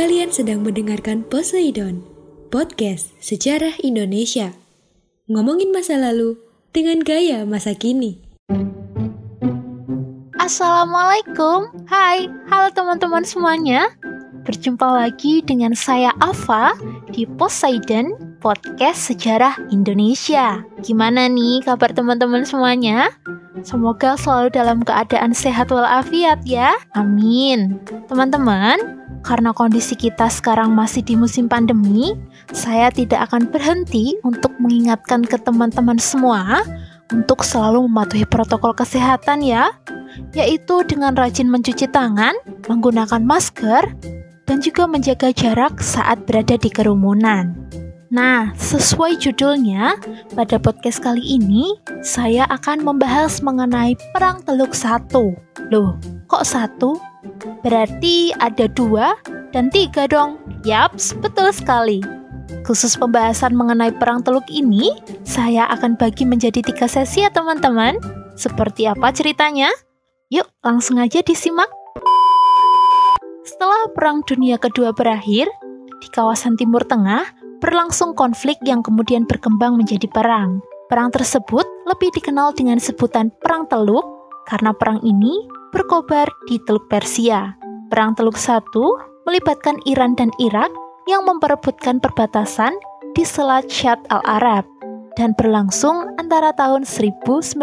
Kalian sedang mendengarkan Poseidon, podcast sejarah Indonesia. Ngomongin masa lalu dengan gaya masa kini. Assalamualaikum, hai, halo teman-teman semuanya. Berjumpa lagi dengan saya Ava di Poseidon Podcast Sejarah Indonesia. Gimana nih kabar teman-teman semuanya? Semoga selalu dalam keadaan sehat walafiat ya. Amin. Teman-teman, karena kondisi kita sekarang masih di musim pandemi, saya tidak akan berhenti untuk mengingatkan ke teman-teman semua untuk selalu mematuhi protokol kesehatan ya, yaitu dengan rajin mencuci tangan, menggunakan masker, dan juga menjaga jarak saat berada di kerumunan. Nah, sesuai judulnya, pada podcast kali ini saya akan membahas mengenai Perang Teluk Satu. Loh, kok satu? Berarti ada dua dan tiga dong. Yaps, betul sekali. Khusus pembahasan mengenai Perang Teluk ini, saya akan bagi menjadi tiga sesi ya teman-teman. Seperti apa ceritanya? Yuk, langsung aja disimak. Setelah Perang Dunia Kedua berakhir, di kawasan Timur Tengah berlangsung konflik yang kemudian berkembang menjadi perang. Perang tersebut lebih dikenal dengan sebutan Perang Teluk karena perang ini berkobar di Teluk Persia. Perang Teluk I melibatkan Iran dan Irak yang memperebutkan perbatasan di Selat Syad al-Arab dan berlangsung antara tahun 1980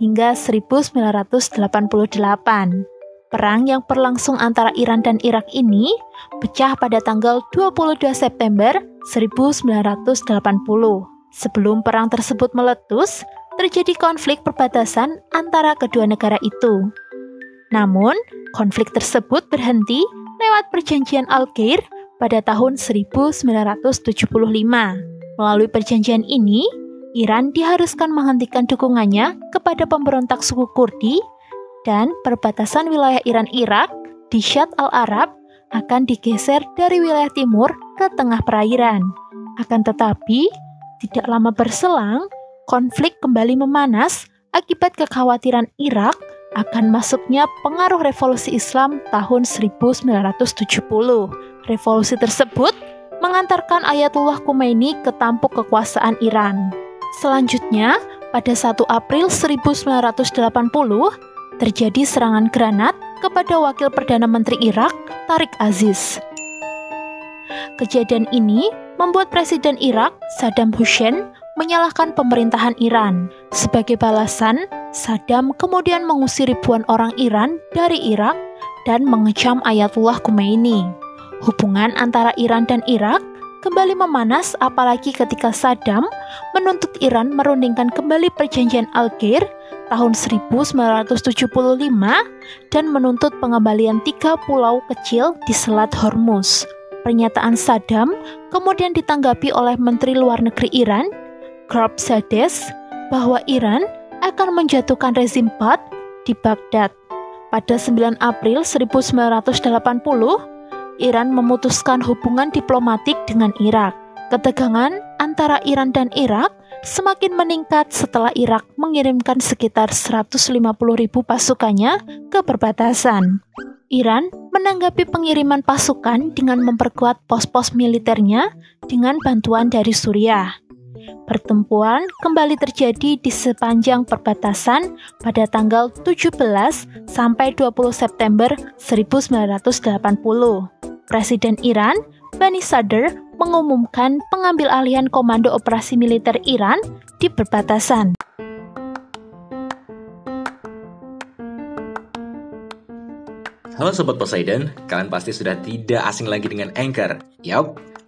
hingga 1988. Perang yang berlangsung antara Iran dan Irak ini pecah pada tanggal 22 September 1980. Sebelum perang tersebut meletus, terjadi konflik perbatasan antara kedua negara itu. Namun, konflik tersebut berhenti lewat perjanjian Algier pada tahun 1975. Melalui perjanjian ini, Iran diharuskan menghentikan dukungannya kepada pemberontak suku Kurdi dan perbatasan wilayah Iran-Irak di Syad al-Arab akan digeser dari wilayah timur ke tengah perairan. Akan tetapi, tidak lama berselang, konflik kembali memanas akibat kekhawatiran Irak akan masuknya pengaruh revolusi Islam tahun 1970. Revolusi tersebut mengantarkan Ayatullah Khomeini ke tampuk kekuasaan Iran. Selanjutnya, pada 1 April 1980, terjadi serangan granat kepada Wakil Perdana Menteri Irak, Tariq Aziz. Kejadian ini membuat Presiden Irak, Saddam Hussein, menyalahkan pemerintahan Iran. Sebagai balasan, Saddam kemudian mengusir ribuan orang Iran dari Irak dan mengecam Ayatullah Khomeini. Hubungan antara Iran dan Irak kembali memanas apalagi ketika Saddam menuntut Iran merundingkan kembali perjanjian Algier tahun 1975 dan menuntut pengembalian tiga pulau kecil di Selat Hormuz. Pernyataan Saddam kemudian ditanggapi oleh Menteri Luar Negeri Iran, Sades, bahwa Iran akan menjatuhkan rezim Ba'ath di Baghdad. Pada 9 April 1980, Iran memutuskan hubungan diplomatik dengan Irak. Ketegangan antara Iran dan Irak semakin meningkat setelah Irak mengirimkan sekitar 150 ribu pasukannya ke perbatasan. Iran menanggapi pengiriman pasukan dengan memperkuat pos-pos militernya dengan bantuan dari Suriah. Pertempuran kembali terjadi di sepanjang perbatasan pada tanggal 17 sampai 20 September 1980. Presiden Iran, Bani Sadr, mengumumkan pengambil alihan komando operasi militer Iran di perbatasan. Halo Sobat Poseidon, kalian pasti sudah tidak asing lagi dengan Anchor. Yap,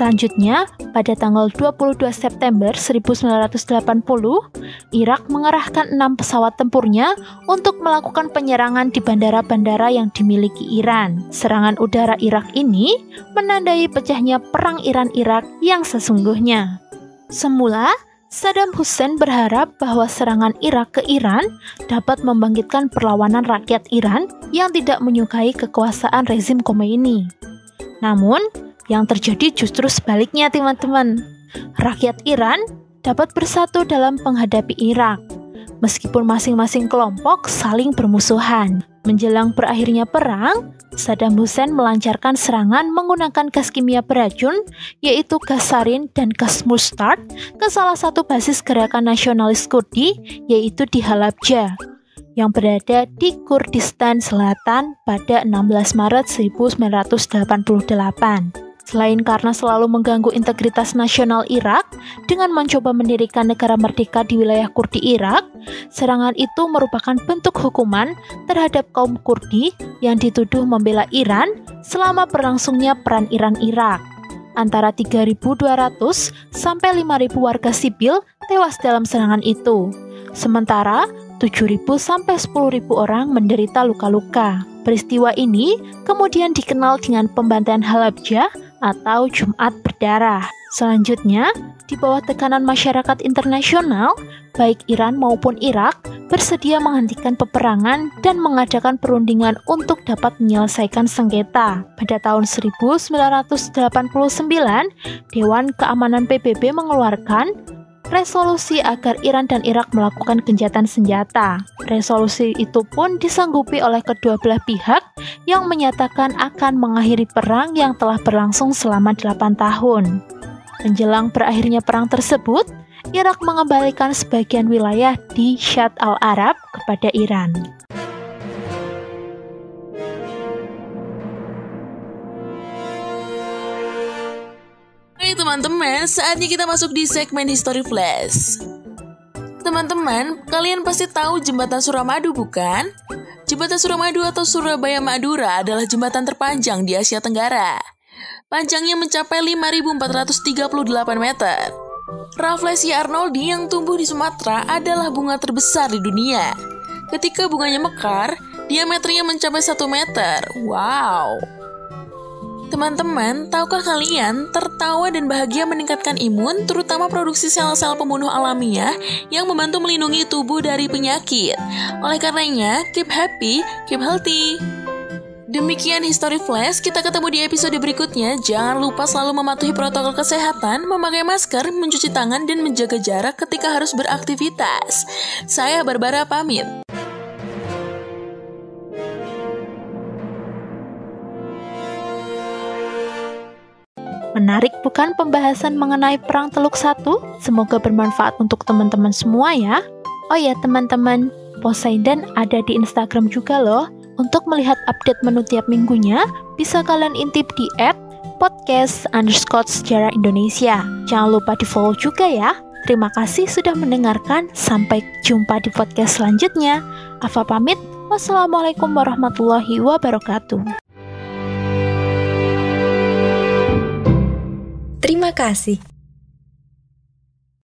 Selanjutnya, pada tanggal 22 September 1980, Irak mengerahkan enam pesawat tempurnya untuk melakukan penyerangan di bandara-bandara yang dimiliki Iran. Serangan udara Irak ini menandai pecahnya perang Iran-Irak yang sesungguhnya. Semula, Saddam Hussein berharap bahwa serangan Irak ke Iran dapat membangkitkan perlawanan rakyat Iran yang tidak menyukai kekuasaan rezim Khomeini. Namun, yang terjadi justru sebaliknya, teman-teman. Rakyat Iran dapat bersatu dalam menghadapi Irak, meskipun masing-masing kelompok saling bermusuhan. Menjelang berakhirnya perang, Saddam Hussein melancarkan serangan menggunakan gas kimia beracun, yaitu gas sarin dan gas mustard, ke salah satu basis gerakan nasionalis Kurdi, yaitu di Halabja, yang berada di Kurdistan Selatan pada 16 Maret 1988. Selain karena selalu mengganggu integritas nasional Irak dengan mencoba mendirikan negara merdeka di wilayah Kurdi Irak, serangan itu merupakan bentuk hukuman terhadap kaum Kurdi yang dituduh membela Iran selama berlangsungnya peran Iran-Irak. Antara 3.200 sampai 5.000 warga sipil tewas dalam serangan itu. Sementara 7.000 sampai 10.000 orang menderita luka-luka. Peristiwa ini kemudian dikenal dengan pembantaian Halabja atau Jumat berdarah. Selanjutnya, di bawah tekanan masyarakat internasional, baik Iran maupun Irak bersedia menghentikan peperangan dan mengadakan perundingan untuk dapat menyelesaikan sengketa. Pada tahun 1989, Dewan Keamanan PBB mengeluarkan resolusi agar Iran dan Irak melakukan gencatan senjata. Resolusi itu pun disanggupi oleh kedua belah pihak yang menyatakan akan mengakhiri perang yang telah berlangsung selama 8 tahun. Menjelang berakhirnya perang tersebut, Irak mengembalikan sebagian wilayah di Syad al-Arab kepada Iran. Teman-teman, saatnya kita masuk di segmen History Flash. Teman-teman, kalian pasti tahu jembatan Suramadu bukan? Jembatan Suramadu atau Surabaya Madura adalah jembatan terpanjang di Asia Tenggara. Panjangnya mencapai 5.438 meter. Rafflesia arnoldi yang tumbuh di Sumatera adalah bunga terbesar di dunia. Ketika bunganya mekar, diameternya mencapai 1 meter. Wow! Teman-teman, tahukah kalian tertawa dan bahagia meningkatkan imun, terutama produksi sel-sel pembunuh alamiah yang membantu melindungi tubuh dari penyakit. Oleh karenanya, keep happy, keep healthy. Demikian History Flash, kita ketemu di episode berikutnya. Jangan lupa selalu mematuhi protokol kesehatan, memakai masker, mencuci tangan, dan menjaga jarak ketika harus beraktivitas. Saya Barbara pamit. Menarik bukan pembahasan mengenai Perang Teluk Satu? Semoga bermanfaat untuk teman-teman semua ya. Oh ya teman-teman, Poseidon ada di Instagram juga loh. Untuk melihat update menu tiap minggunya, bisa kalian intip di app podcast underscore sejarah Indonesia. Jangan lupa di follow juga ya. Terima kasih sudah mendengarkan. Sampai jumpa di podcast selanjutnya. Afa pamit. Wassalamualaikum warahmatullahi wabarakatuh. Terima kasih.